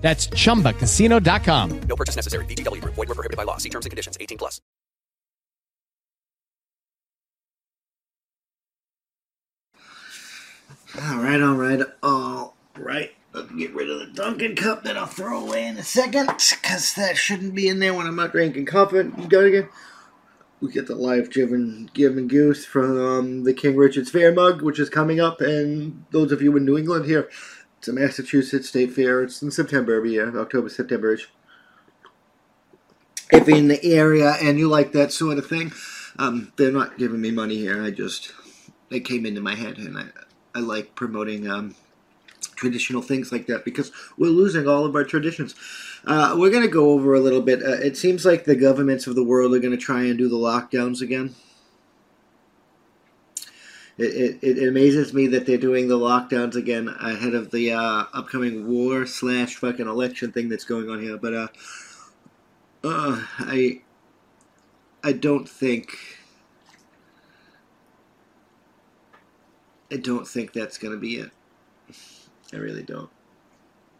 That's chumbacasino.com. No purchase necessary. VGW Group. Void were prohibited by law. See terms and conditions. 18 plus. All right, all right, all right. Let's get rid of the Dunkin' cup that I'll throw away in a second, because that shouldn't be in there when I'm not drinking coffee. You got again? We get the life given given goose from um, the King Richard's Faire mug, which is coming up, and those of you in New England here, it's a Massachusetts State Fair. It's in September every year, October, September-ish. If in the area and you like that sort of thing, um, they're not giving me money here. I just they came into my head, and I I like promoting um, traditional things like that because we're losing all of our traditions. Uh, we're going to go over a little bit. Uh, it seems like the governments of the world are going to try and do the lockdowns again. It, it, it amazes me that they're doing the lockdowns again ahead of the uh, upcoming war slash fucking election thing that's going on here. But uh, uh, I I don't think I don't think that's to be it. I really don't.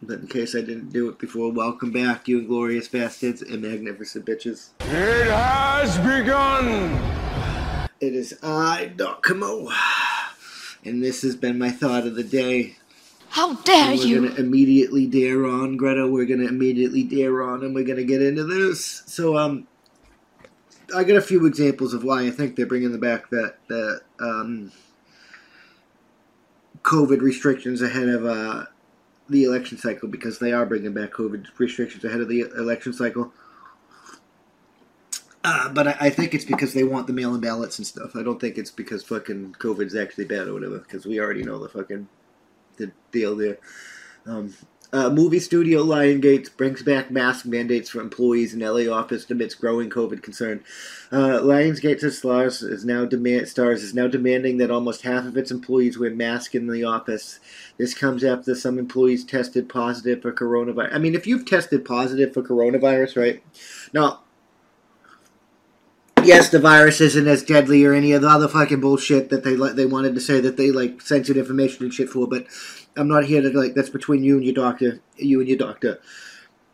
But in case I didn't do it before, welcome back, you glorious bastards and magnificent bitches. It has begun! It is I, Doc Comeau. And this has been my thought of the day. How dare we're you! gonna immediately dare on Greta. We're gonna immediately dare on, and we're gonna get into this. So, um, I got a few examples of why I think they're bringing the back that that um, COVID restrictions ahead of uh, the election cycle because they are bringing back COVID restrictions ahead of the election cycle. Uh, but I, I think it's because they want the mail-in ballots and stuff. I don't think it's because fucking COVID's actually bad or whatever. Because we already know the fucking the deal there. Um, uh, movie studio Lionsgate brings back mask mandates for employees in LA office amidst growing COVID concern. Uh, Lionsgate stars is now demand stars is now demanding that almost half of its employees wear masks in the office. This comes after some employees tested positive for coronavirus. I mean, if you've tested positive for coronavirus, right now. Yes, the virus isn't as deadly or any of the other fucking bullshit that they like. They wanted to say that they like censored information and shit for, but I'm not here to like. That's between you and your doctor. You and your doctor.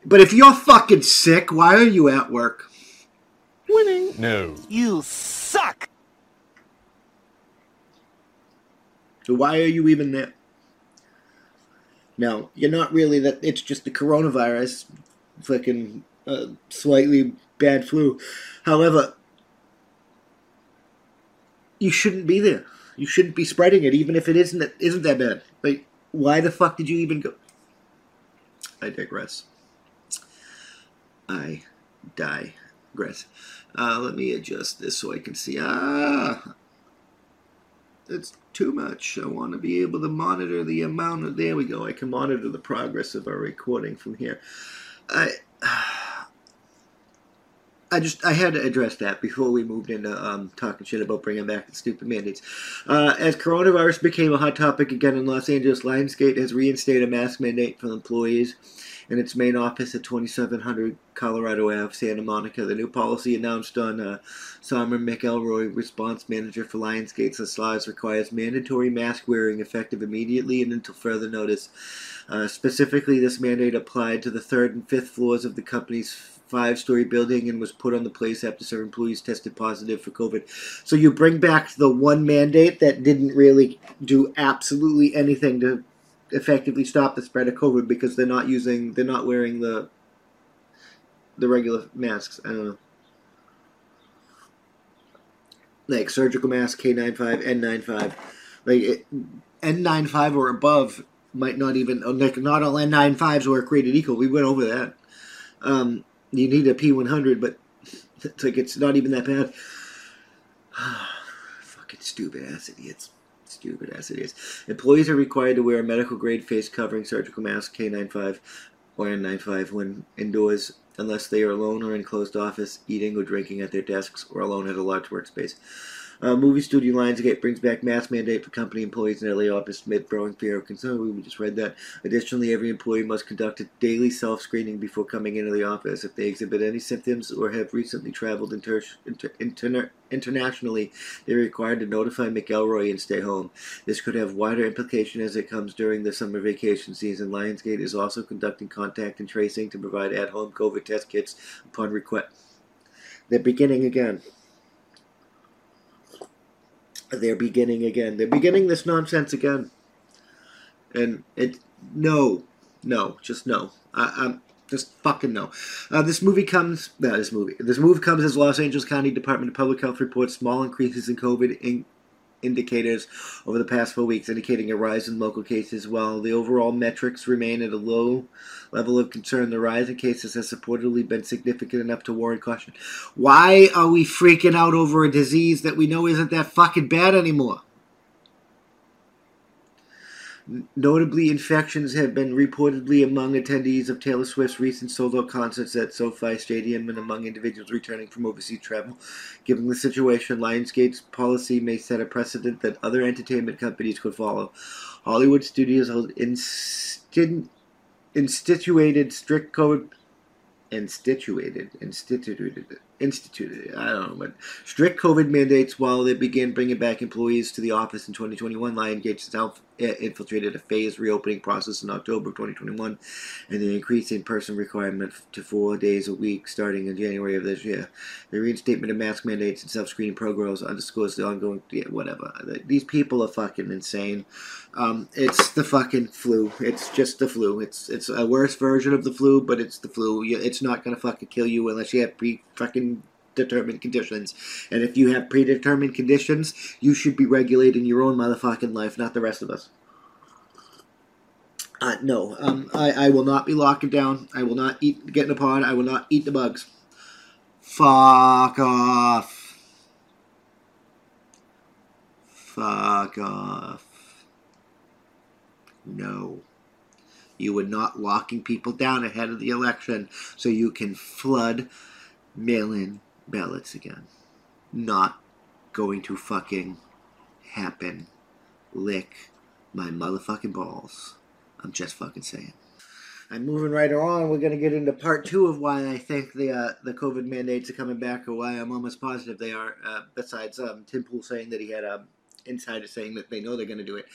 But if you're fucking sick, why are you at work? Winning. No. You suck! So why are you even there? No, you're not really that. It's just the coronavirus, fucking uh, slightly bad flu. However, you shouldn't be there. You shouldn't be spreading it, even if it isn't isn't that bad. Like, why the fuck did you even go? I digress. I digress. Uh, let me adjust this so I can see. Ah, it's too much. I want to be able to monitor the amount of. There we go. I can monitor the progress of our recording from here. I. I just I had to address that before we moved into um, talking shit about bringing back the stupid mandates. Uh, as coronavirus became a hot topic again in Los Angeles, Lionsgate has reinstated a mask mandate for employees in its main office at 2700 Colorado Ave, Santa Monica. The new policy announced on uh, Summer McElroy, response manager for Lionsgate, says requires mandatory mask wearing effective immediately and until further notice. Uh, specifically, this mandate applied to the third and fifth floors of the company's five story building and was put on the place after some employees tested positive for COVID. So you bring back the one mandate that didn't really do absolutely anything to effectively stop the spread of COVID because they're not using, they're not wearing the the regular masks. I don't know. Like surgical mask, K95, N95. Like it, N95 or above might not even, like not all N95s were created equal. We went over that. Um, you need a P100, but it's like it's not even that bad. Fucking stupid ass idiots. Stupid ass idiots. Employees are required to wear a medical grade face covering surgical mask K95 or N95 when indoors unless they are alone or in closed office, eating or drinking at their desks, or alone at a large workspace. Uh, movie studio Lionsgate brings back mask mandate for company employees in LA office amid growing fear of concern. We just read that. Additionally, every employee must conduct a daily self-screening before coming into the office. If they exhibit any symptoms or have recently traveled inter- inter- interna- internationally, they're required to notify McElroy and stay home. This could have wider implication as it comes during the summer vacation season. Lionsgate is also conducting contact and tracing to provide at-home COVID test kits upon request. They're beginning again they're beginning again. They're beginning this nonsense again. And it, no, no, just no. I, I'm just fucking no. Uh, this movie comes, no, this movie, this move comes as Los Angeles County Department of Public Health reports small increases in COVID in, indicators over the past four weeks, indicating a rise in local cases. While the overall metrics remain at a low level of concern, the rise in cases has supportedly been significant enough to warrant caution. Why are we freaking out over a disease that we know isn't that fucking bad anymore? Notably, infections have been reportedly among attendees of Taylor Swift's recent sold-out concerts at SoFi Stadium and among individuals returning from overseas travel. Given the situation, Lionsgate's policy may set a precedent that other entertainment companies could follow. Hollywood studios hold instituted strict code instituted instituted instituted I don't know but strict COVID mandates while they began bringing back employees to the office in 2021 Lionsgate itself infiltrated a phased reopening process in October of 2021 and the increase in person requirement to four days a week starting in January of this year. The reinstatement of mask mandates and self-screening programs underscores the ongoing yeah, whatever. These people are fucking insane. Um, it's the fucking flu. It's just the flu. It's it's a worse version of the flu, but it's the flu. It's not gonna fucking kill you unless you have pre fucking determined conditions. And if you have predetermined conditions, you should be regulating your own motherfucking life, not the rest of us. Uh, no, um, I, I will not be locking down. I will not eat, get in a pod. I will not eat the bugs. Fuck off. Fuck off. No. You are not locking people down ahead of the election so you can flood mail in ballots again. Not going to fucking happen. Lick my motherfucking balls. I'm just fucking saying. I'm moving right along. We're gonna get into part two of why I think the uh, the COVID mandates are coming back, or why I'm almost positive they are. Uh, besides um, Tim Pool saying that he had um, insider saying that they know they're gonna do it.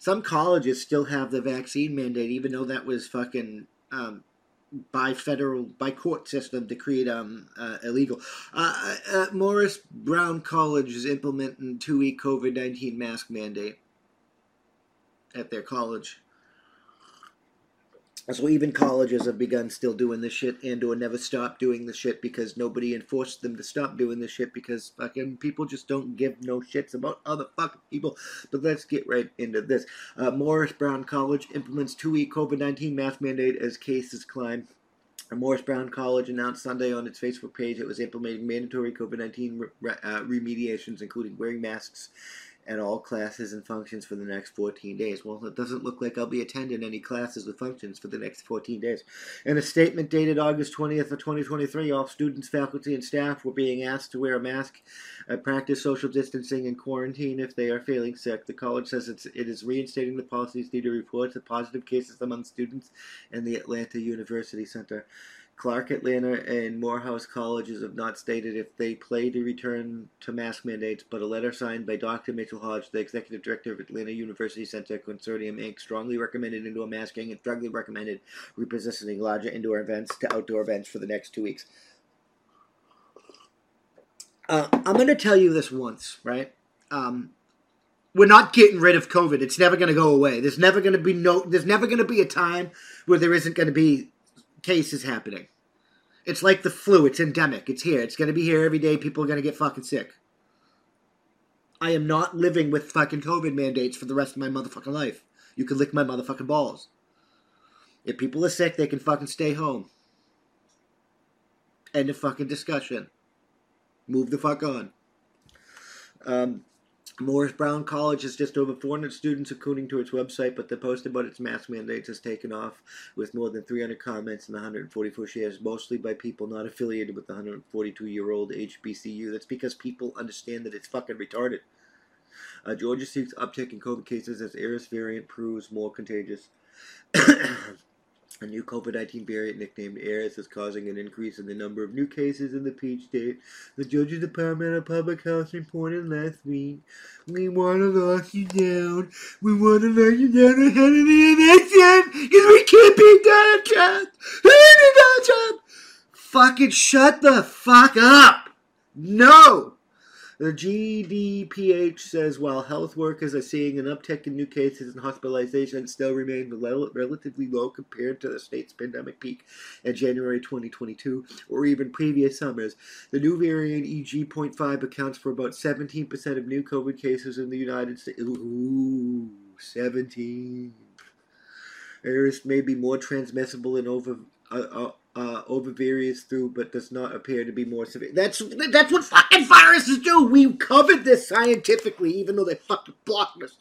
Some colleges still have the vaccine mandate, even though that was fucking um, by federal by court system to create um uh, illegal. Uh, uh, Morris Brown College is implementing two week COVID nineteen mask mandate at their college. So even colleges have begun still doing this shit and or never stop doing the shit because nobody enforced them to stop doing this shit because fucking people just don't give no shits about other fucking people. But let's get right into this. Uh, Morris Brown College implements two-week COVID-19 mask mandate as cases climb. Morris Brown College announced Sunday on its Facebook page it was implementing mandatory COVID 19 re- uh, remediations, including wearing masks at all classes and functions for the next 14 days. Well, it doesn't look like I'll be attending any classes or functions for the next 14 days. In a statement dated August 20th of 2023, all students, faculty, and staff were being asked to wear a mask, uh, practice social distancing, and quarantine if they are feeling sick. The college says it's, it is reinstating the policies due to reports of positive cases among students in the Atlanta University Center. Clark Atlanta and Morehouse colleges have not stated if they plan to return to mask mandates, but a letter signed by Dr. Mitchell Hodge, the executive director of Atlanta University Center Consortium Inc., strongly recommended indoor masking and strongly recommended repositioning larger indoor events to outdoor events for the next two weeks. Uh, I'm going to tell you this once, right? Um, we're not getting rid of COVID. It's never going to go away. There's never going to be no. There's never going to be a time where there isn't going to be cases happening. It's like the flu. It's endemic. It's here. It's going to be here every day. People are going to get fucking sick. I am not living with fucking COVID mandates for the rest of my motherfucking life. You can lick my motherfucking balls. If people are sick, they can fucking stay home. End of fucking discussion. Move the fuck on. Um, Morris Brown College has just over 400 students, according to its website, but the post about its mask mandates has taken off with more than 300 comments and 144 shares, mostly by people not affiliated with the 142 year old HBCU. That's because people understand that it's fucking retarded. Uh, Georgia seeks uptick in COVID cases as Eris variant proves more contagious. A new COVID 19 variant nicknamed Eris is causing an increase in the number of new cases in the Peach State. The Georgia Department of Public Health reported last week. We want to lock you down. We want to lock you down ahead of the election because we can't beat Donald Trump. We can't Donald Trump. Fucking shut the fuck up. No. The GDPH says while health workers are seeing an uptick in new cases and hospitalizations still remain rel- relatively low compared to the state's pandemic peak in January 2022 or even previous summers, the new variant EG.5 accounts for about 17% of new COVID cases in the United States. Ooh, 17. Virus may be more transmissible and over. Uh, uh, uh, over various through, but does not appear to be more severe. That's that's what fucking viruses do. We covered this scientifically, even though they fucking blocked us.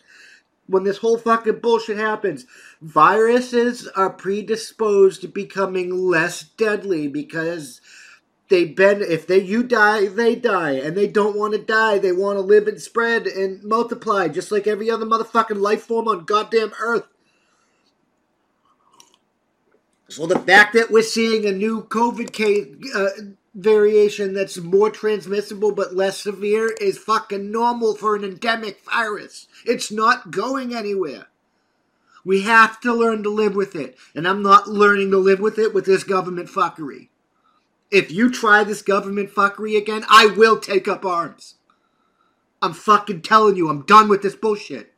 When this whole fucking bullshit happens, viruses are predisposed to becoming less deadly because they been if they you die, they die, and they don't want to die. They want to live and spread and multiply, just like every other motherfucking life form on goddamn Earth. So the fact that we're seeing a new COVID case uh, variation that's more transmissible but less severe is fucking normal for an endemic virus. It's not going anywhere. We have to learn to live with it, and I'm not learning to live with it with this government fuckery. If you try this government fuckery again, I will take up arms. I'm fucking telling you, I'm done with this bullshit.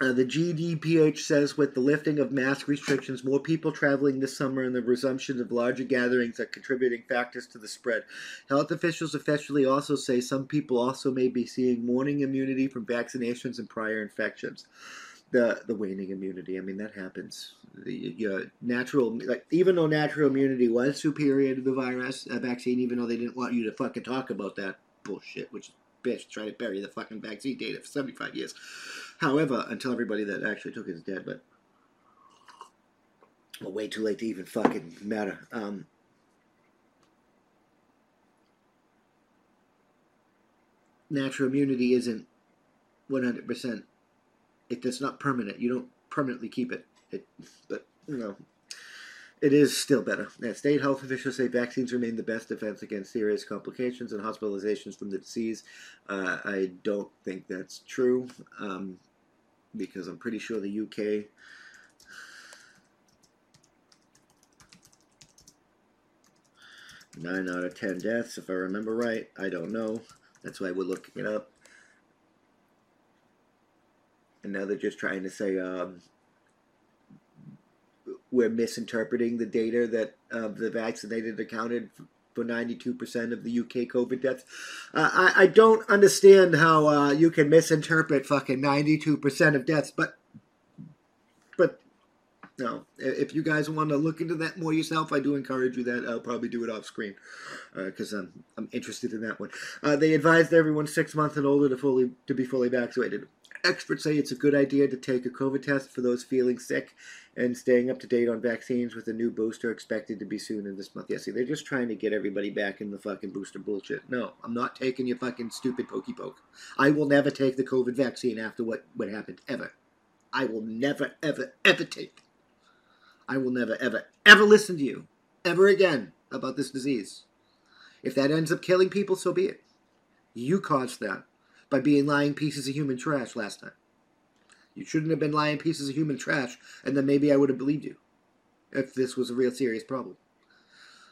Uh, the GDPH says with the lifting of mask restrictions, more people traveling this summer and the resumption of larger gatherings are contributing factors to the spread. Health officials officially also say some people also may be seeing morning immunity from vaccinations and prior infections. The the waning immunity, I mean that happens. The your natural, like even though natural immunity was superior to the virus vaccine, even though they didn't want you to fucking talk about that bullshit, which bitch try to bury the fucking vaccine data for 75 years. However, until everybody that actually took it is dead, but well, way too late to even fucking matter. Um, natural immunity isn't 100%. It, it's not permanent. You don't permanently keep it. it but, you know, it is still better. Now, state health officials say vaccines remain the best defense against serious complications and hospitalizations from the disease. Uh, I don't think that's true um, because I'm pretty sure the UK. Nine out of ten deaths, if I remember right. I don't know. That's why we're looking it up. And now they're just trying to say um, we're misinterpreting the data that uh, the vaccinated accounted for 92% of the UK COVID deaths. Uh, I, I don't understand how uh, you can misinterpret fucking 92% of deaths, but but no, if you guys want to look into that more yourself, I do encourage you that. I'll probably do it off screen because uh, I'm I'm interested in that one. Uh, they advised everyone six months and older to fully to be fully vaccinated. Experts say it's a good idea to take a COVID test for those feeling sick and staying up to date on vaccines with a new booster expected to be soon in this month. Yeah, see, they're just trying to get everybody back in the fucking booster bullshit. No, I'm not taking your fucking stupid pokey poke. I will never take the COVID vaccine after what, what happened, ever. I will never, ever, ever take. I will never, ever, ever listen to you ever again about this disease. If that ends up killing people, so be it. You caused that by being lying pieces of human trash last time. You shouldn't have been lying pieces of human trash, and then maybe I would have believed you if this was a real serious problem.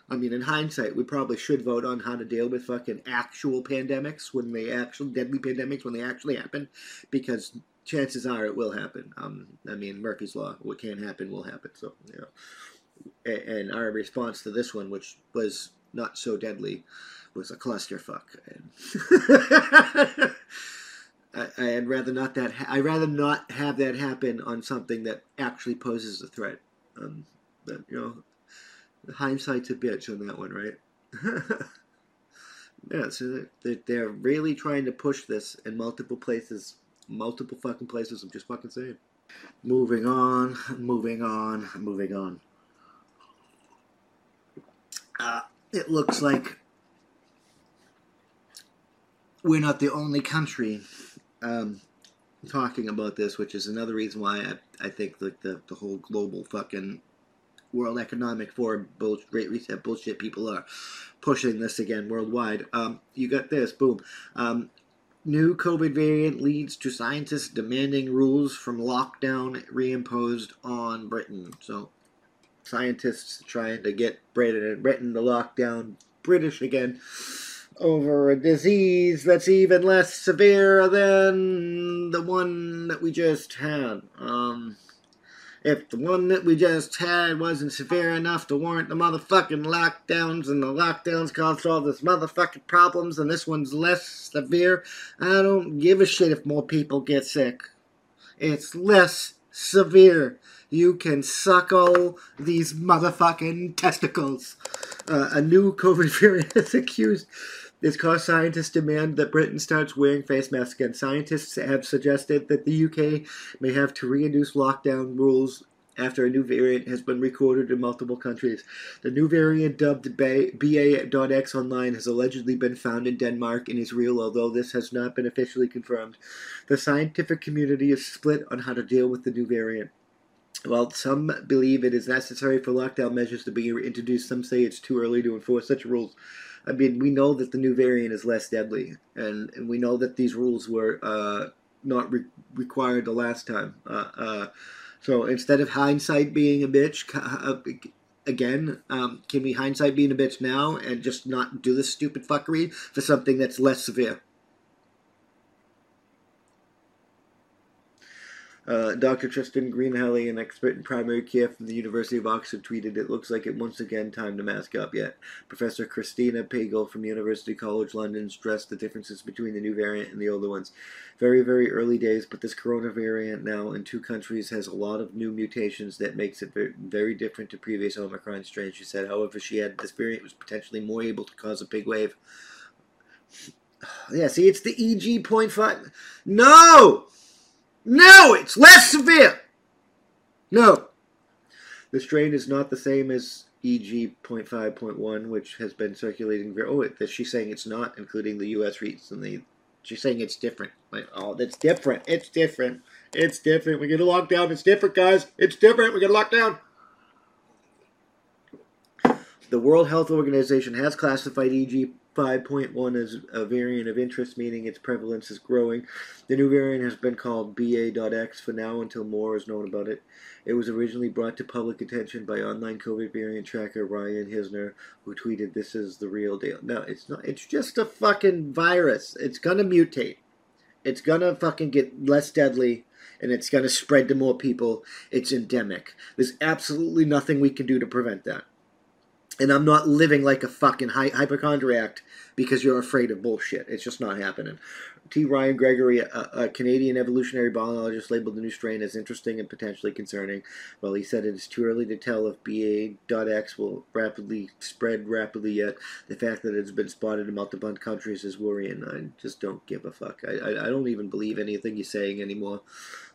I mean, in hindsight, we probably should vote on how to deal with fucking actual pandemics when they actually deadly pandemics when they actually happen, because chances are it will happen. Um, I mean, Murphy's law: what can happen will happen. So, you know, and our response to this one, which was not so deadly, was a clusterfuck. And I, would rather not that. Ha- I'd rather not have that happen on something that actually poses a threat. Um, but you know, hindsight's a bitch on that one, right? Yeah, so they're, they're really trying to push this in multiple places, multiple fucking places. I'm just fucking saying. Moving on, moving on, moving on. Uh, it looks like we're not the only country um, talking about this, which is another reason why I, I think like the, the whole global fucking World Economic Forum bull, Great Reset bullshit people are pushing this again worldwide. Um, you got this, boom. Um, new COVID variant leads to scientists demanding rules from lockdown reimposed on Britain. So, scientists trying to get Britain, Britain to lock down British again over a disease that's even less severe than the one that we just had. Um, if the one that we just had wasn't severe enough to warrant the motherfucking lockdowns, and the lockdowns caused all this motherfucking problems, and this one's less severe, I don't give a shit if more people get sick. It's less severe. You can suck all these motherfucking testicles. Uh, a new COVID variant is accused this caused scientists demand that Britain starts wearing face masks again. Scientists have suggested that the UK may have to reintroduce lockdown rules after a new variant has been recorded in multiple countries. The new variant, dubbed BA.X online, has allegedly been found in Denmark and Israel, although this has not been officially confirmed. The scientific community is split on how to deal with the new variant. While some believe it is necessary for lockdown measures to be introduced, some say it's too early to enforce such rules. I mean, we know that the new variant is less deadly, and, and we know that these rules were uh, not re- required the last time. Uh, uh, so instead of hindsight being a bitch, uh, again, um, can we hindsight being a bitch now and just not do this stupid fuckery for something that's less severe? Uh, Dr. Tristan Greenhalgh, an expert in primary care from the University of Oxford, tweeted, It looks like it once again time to mask up yet. Professor Christina Pagel from University College London stressed the differences between the new variant and the older ones. Very, very early days, but this corona variant now in two countries has a lot of new mutations that makes it very, very different to previous Omicron strains, she said. However, she added this variant was potentially more able to cause a big wave. Yeah, see, it's the EG.5. No! No, it's less severe. No. The strain is not the same as EG.5.1, which has been circulating. Oh, it, she's saying it's not, including the U.S. recently. She's saying it's different. Like, oh, that's different. It's different. It's different. We get a lockdown. It's different, guys. It's different. We get a lockdown. The World Health Organization has classified EG 5.1 is a variant of interest, meaning its prevalence is growing. The new variant has been called BA.X for now until more is known about it. It was originally brought to public attention by online COVID variant tracker Ryan Hisner, who tweeted, This is the real deal. No, it's not. It's just a fucking virus. It's gonna mutate. It's gonna fucking get less deadly and it's gonna spread to more people. It's endemic. There's absolutely nothing we can do to prevent that and I'm not living like a fucking hy- hypochondriac because you're afraid of bullshit. It's just not happening. T. Ryan Gregory, a, a, Canadian evolutionary biologist, labeled the new strain as interesting and potentially concerning. Well, he said it is too early to tell if BA.X will rapidly spread rapidly yet. The fact that it's been spotted in multiple countries is worrying. I just don't give a fuck. I, I, I don't even believe anything he's saying anymore.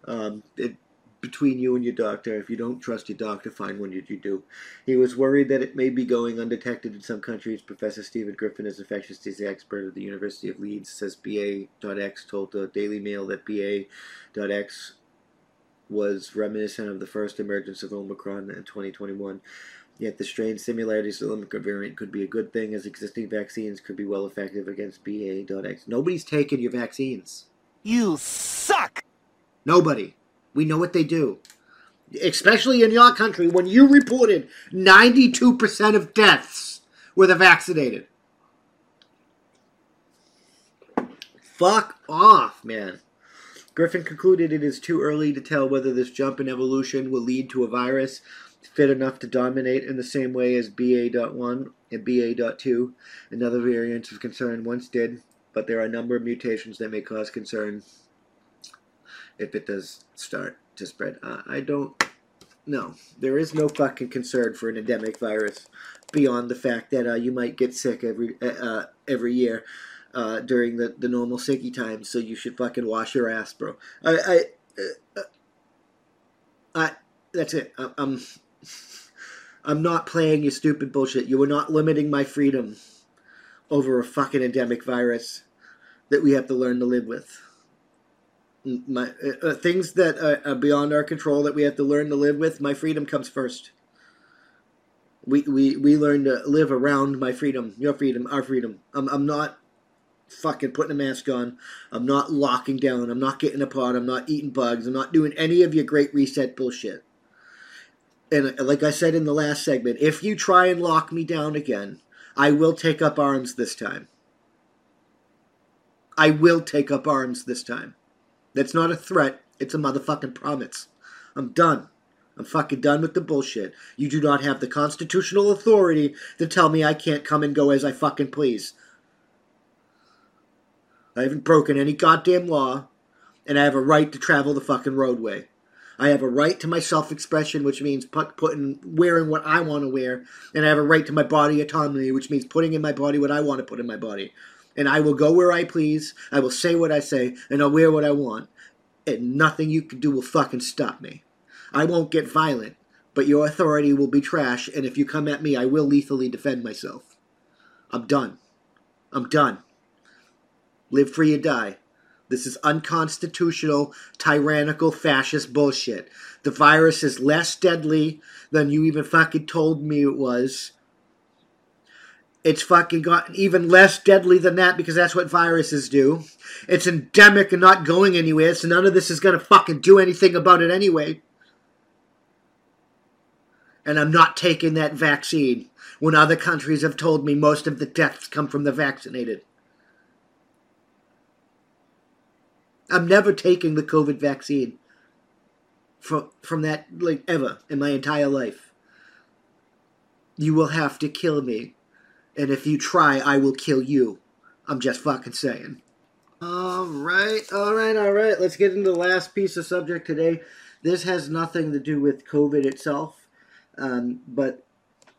Um, it, between you and your doctor. If you don't trust your doctor, find one that you do. He was worried that it may be going undetected in some countries. Professor Stephen Griffin is infectious disease expert at the University of Leeds, says BA.X told the Daily Mail that BA.X was reminiscent of the first emergence of Omicron in 2021. Yet the strain similarities to the Omicron variant could be a good thing, as existing vaccines could be well effective against BA.X. Nobody's taking your vaccines. You suck! Nobody. We know what they do. Especially in your country, when you reported 92% of deaths were the vaccinated. Fuck off, man. Griffin concluded it is too early to tell whether this jump in evolution will lead to a virus fit enough to dominate in the same way as BA.1 and BA.2. Another variant of concern once did, but there are a number of mutations that may cause concern if it does start to spread. Uh, I don't, no, there is no fucking concern for an endemic virus beyond the fact that uh, you might get sick every uh, uh, every year uh, during the, the normal sicky times. So you should fucking wash your ass, bro. I, I, uh, I that's it. I, I'm I'm not playing your stupid bullshit. You are not limiting my freedom over a fucking endemic virus that we have to learn to live with. My uh, uh, things that are, are beyond our control that we have to learn to live with. My freedom comes first. We we we learn to live around my freedom, your freedom, our freedom. I'm I'm not fucking putting a mask on. I'm not locking down. I'm not getting apart. I'm not eating bugs. I'm not doing any of your great reset bullshit. And uh, like I said in the last segment, if you try and lock me down again, I will take up arms this time. I will take up arms this time. That's not a threat. It's a motherfucking promise. I'm done. I'm fucking done with the bullshit. You do not have the constitutional authority to tell me I can't come and go as I fucking please. I haven't broken any goddamn law, and I have a right to travel the fucking roadway. I have a right to my self-expression, which means put, putting wearing what I want to wear, and I have a right to my body autonomy, which means putting in my body what I want to put in my body. And I will go where I please. I will say what I say, and I'll wear what I want, and nothing you can do will fucking stop me. I won't get violent, but your authority will be trash, and if you come at me, I will lethally defend myself. I'm done. I'm done. Live free or die. This is unconstitutional, tyrannical, fascist bullshit. The virus is less deadly than you even fucking told me it was. It's fucking gotten even less deadly than that because that's what viruses do. It's endemic and not going anywhere, so none of this is gonna fucking do anything about it anyway. And I'm not taking that vaccine when other countries have told me most of the deaths come from the vaccinated. I'm never taking the COVID vaccine from from that like ever in my entire life. You will have to kill me, and if you try, I will kill you. I'm just fucking saying. All right, all right, all right. Let's get into the last piece of subject today. This has nothing to do with COVID itself, um, but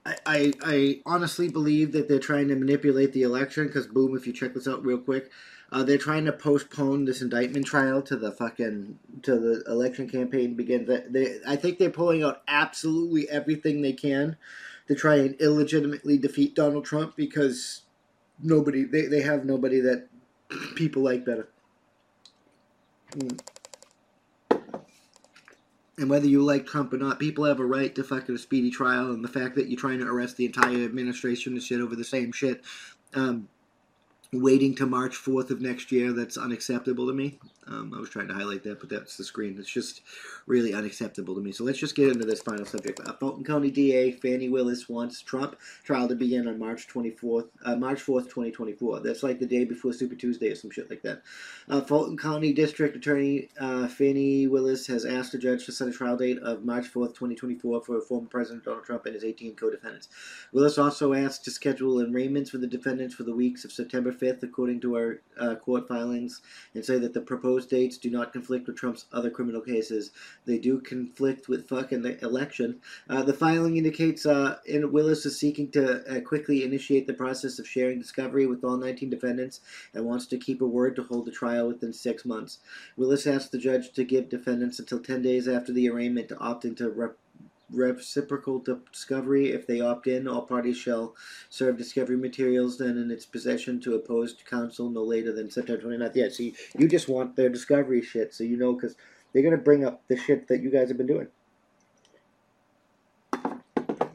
I, I, I honestly believe that they're trying to manipulate the election because, boom, if you check this out real quick, uh, they're trying to postpone this indictment trial to the fucking to the election campaign begins. They, I think they're pulling out absolutely everything they can to try and illegitimately defeat Donald Trump because nobody they, they have nobody that people like better. Mm. And whether you like Trump or not, people have a right to fucking a speedy trial. And the fact that you're trying to arrest the entire administration and shit over the same shit, um, waiting to March 4th of next year, that's unacceptable to me. Um, I was trying to highlight that, but that's the screen. It's just really unacceptable to me. So let's just get into this final subject. Uh, Fulton County DA Fani Willis wants Trump trial to begin on March 24th, uh, March 4th, 2024. That's like the day before Super Tuesday or some shit like that. Uh, Fulton County District Attorney uh, Fani Willis has asked the judge to set a trial date of March 4th, 2024 for former President Donald Trump and his 18 co-defendants. Willis also asked to schedule arraignments for the defendants for the weeks of September 5th, according to our uh, court filings, and say that the proposed dates do not conflict with Trump's other criminal cases. They do conflict with fucking the election. Uh, the filing indicates uh, in Willis is seeking to uh, quickly initiate the process of sharing discovery with all 19 defendants and wants to keep a word to hold the trial within six months. Willis asked the judge to give defendants until 10 days after the arraignment to opt into rep- reciprocal discovery. If they opt in, all parties shall serve discovery materials then in its possession to opposed counsel no later than September 29th. Yeah, see, you just want their discovery shit, so you know, because they're going to bring up the shit that you guys have been doing.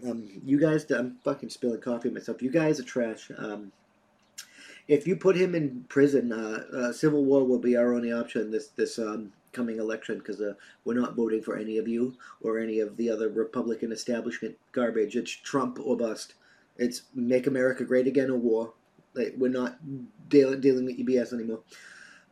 Um, you guys, I'm fucking spilling coffee myself. You guys are trash. Um, if you put him in prison, uh, uh, civil war will be our only option this this um, coming election because uh, we're not voting for any of you or any of the other Republican establishment garbage. It's Trump or bust. It's make America great again or war. Like we're not dealing dealing with UBS anymore.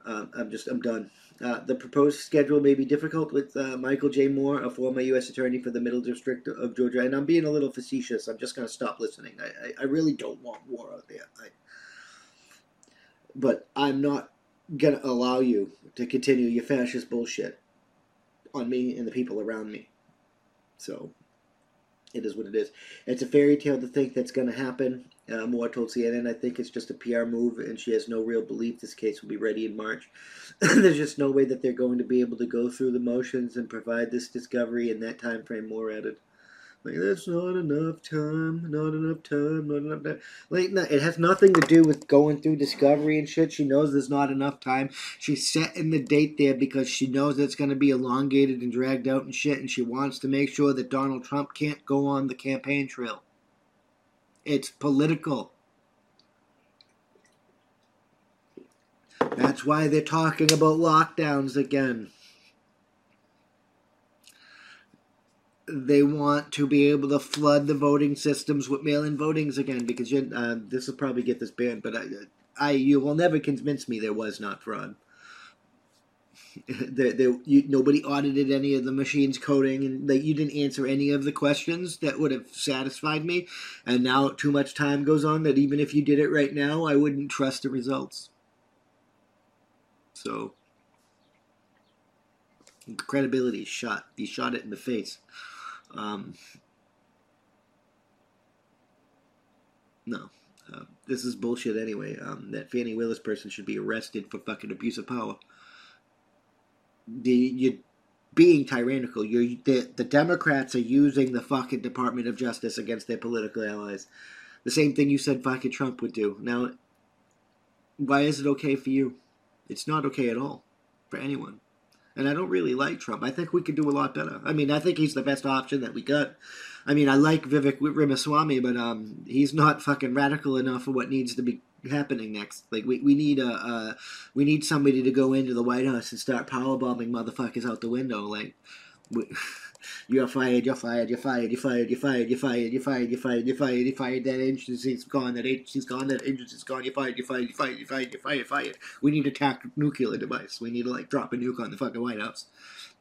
Um, I'm just I'm done. Uh, the proposed schedule may be difficult with uh, Michael J. Moore, a former U.S. attorney for the Middle District of Georgia, and I'm being a little facetious. I'm just going to stop listening. I, I, I, really don't want war out there. I, but I'm not to allow you to continue your fascist bullshit on me and the people around me. So it is what it is. It's a fairy tale to think that's going to happen. Uh, Moore told CNN, I think it's just a PR move, and she has no real belief this case will be ready in March. There's just no way that they're going to be able to go through the motions and provide this discovery in that time frame. Moore added. Like that's not enough time, not enough time, not enough time. Like no, it has nothing to do with going through discovery and shit. She knows there's not enough time. She's setting the date there because she knows it's going to be elongated and dragged out and shit, and she wants to make sure that Donald Trump can't go on the campaign trail. It's political. That's why they're talking about lockdowns again. They want to be able to flood the voting systems with mail-in votings again because you, uh, this will probably get this banned, but I, I you will never convince me there was not fraud. there, there, you, nobody audited any of the machines coding, and like, you didn't answer any of the questions that would have satisfied me. And now too much time goes on that even if you did it right now, I wouldn't trust the results. So credibility is shot. He shot it in the face. Um, no, uh, this is bullshit anyway. Um, that Fani Willis person should be arrested for fucking abuse of power. The you being tyrannical. You're the the Democrats are using the fucking Department of Justice against their political allies. The same thing you said fucking Trump would do. Now, why is it okay for you? It's not okay at all for anyone and I don't really like Trump. I think we could do a lot better. I mean, I think he's the best option that we got. I mean, I like Vivek Ramaswamy, but um, he's not fucking radical enough for what needs to be happening next. Like, we, we need a uh, we need somebody to go into the White House and start power bombing motherfuckers out the window. Like, we, you're fired, you're fired, you're fired, you're fired, you're fired, you're fired, you're fired, you're fired, you're fired, you're fired, that agency's gone, that agency's gone, that agency's gone, you're fired, you're fired, you're fired, you're fired, you're fired, you're fired. We need a tactical nuclear device. We need to like drop a nuke on the fucking White House.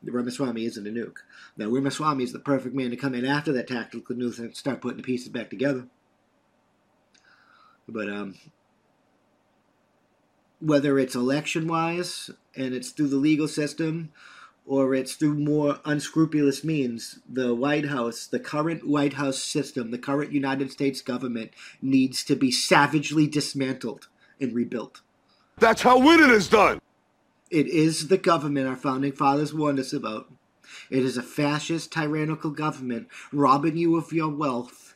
Ramaswamy isn't a nuke. Now Ramaswamy is the perfect man to come in after that tactical nuke and start putting the pieces back together. But um whether it's election wise and it's through the legal system or it's through more unscrupulous means. The White House, the current White House system, the current United States government needs to be savagely dismantled and rebuilt. That's how winning is done. It is the government our founding fathers warned us about. It is a fascist, tyrannical government robbing you of your wealth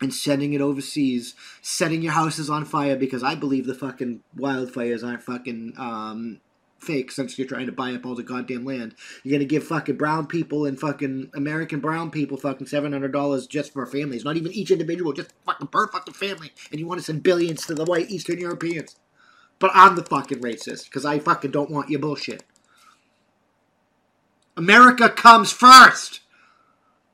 and sending it overseas, setting your houses on fire because I believe the fucking wildfires aren't fucking um, fake since you're trying to buy up all the goddamn land. You're gonna give fucking brown people and fucking American brown people fucking seven hundred dollars just for families, not even each individual, just fucking per fucking family, and you want to send billions to the white Eastern Europeans. But I'm the fucking racist because I fucking don't want your bullshit. America comes first.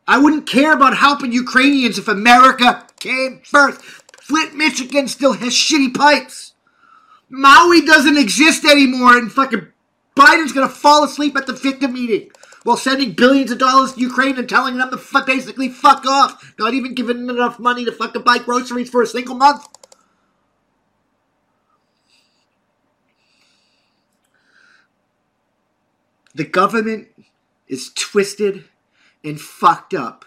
I wouldn't care about helping Ukrainians if America came first. Flint, Michigan still has shitty pipes. Maui doesn't exist anymore, and fucking Biden's gonna fall asleep at the victim meeting while sending billions of dollars to Ukraine and telling them to f- basically fuck off. Not even giving them enough money to fucking buy groceries for a single month. The government is twisted and fucked up.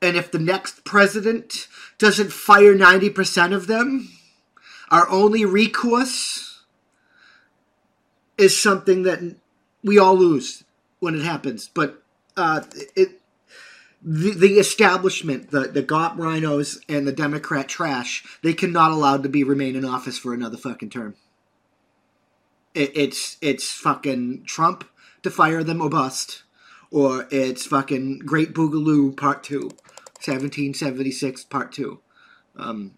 And if the next president doesn't fire 90% of them, our only recourse is something that we all lose when it happens. But uh, it, the, the establishment, the, the GOP RINOs and the Democrat trash, they cannot allowed to be remain in office for another fucking term. It, it's it's fucking Trump to fire them or bust, or it's fucking Great Boogaloo Part Two, 1776 Part Two. Um,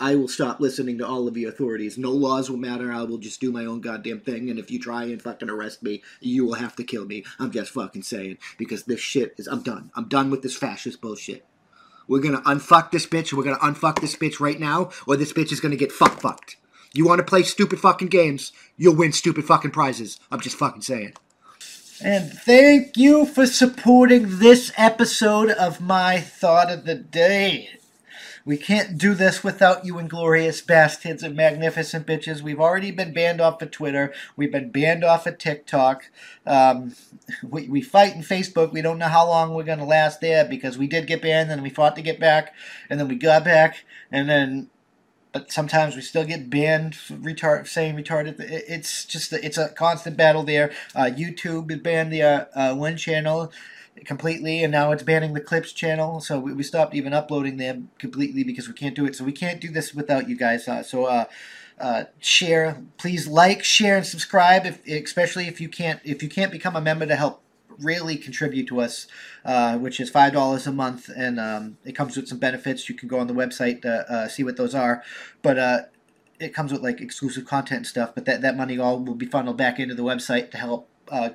I will stop listening to all of the authorities. No laws will matter. I will just do my own goddamn thing. And if you try and fucking arrest me, you will have to kill me. I'm just fucking saying. Because this shit is. I'm done. I'm done with this fascist bullshit. We're gonna unfuck this bitch. We're gonna unfuck this bitch right now, or this bitch is gonna get fuck fucked. You wanna play stupid fucking games, you'll win stupid fucking prizes. I'm just fucking saying. And thank you for supporting this episode of my Thought of the Day. We can't do this without you inglorious bastards and magnificent bitches. We've already been banned off of Twitter. We've been banned off of TikTok. Um, we, we fight in Facebook. We don't know how long we're going to last there because we did get banned and we fought to get back and then we got back and then but sometimes we still get banned for retard saying retarded. It's just it's a constant battle there. Uh, YouTube banned the uh, uh, one channel completely, and now it's banning the clips channel. So we, we stopped even uploading them completely because we can't do it. So we can't do this without you guys. Uh, so uh, uh, share, please like, share, and subscribe. If especially if you can't if you can't become a member to help really contribute to us, uh, which is five dollars a month, and um, it comes with some benefits. You can go on the website to uh, see what those are, but uh, it comes with like exclusive content and stuff. But that that money all will be funneled back into the website to help uh,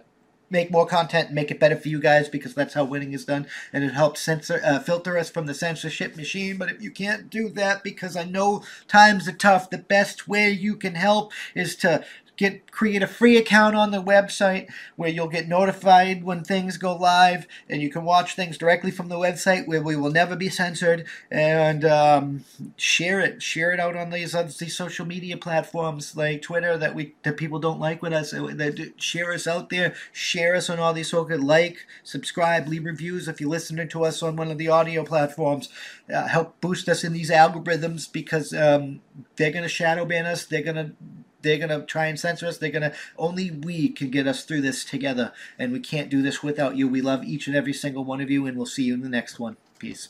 make more content, make it better for you guys because that's how winning is done, and it helps censor uh, filter us from the censorship machine. But if you can't do that because I know times are tough, the best way you can help is to get create a free account on the website where you'll get notified when things go live and you can watch things directly from the website where we will never be censored and um, share it share it out on these on these social media platforms like twitter that we that people don't like with us that share us out there share us on all these social like subscribe leave reviews if you're listening to us on one of the audio platforms. Uh, help boost us in these algorithms because um, they're going to shadow ban us they're going to they're going to try and censor us. They're going to, only we can get us through this together. And we can't do this without you. We love each and every single one of you, and we'll see you in the next one. Peace.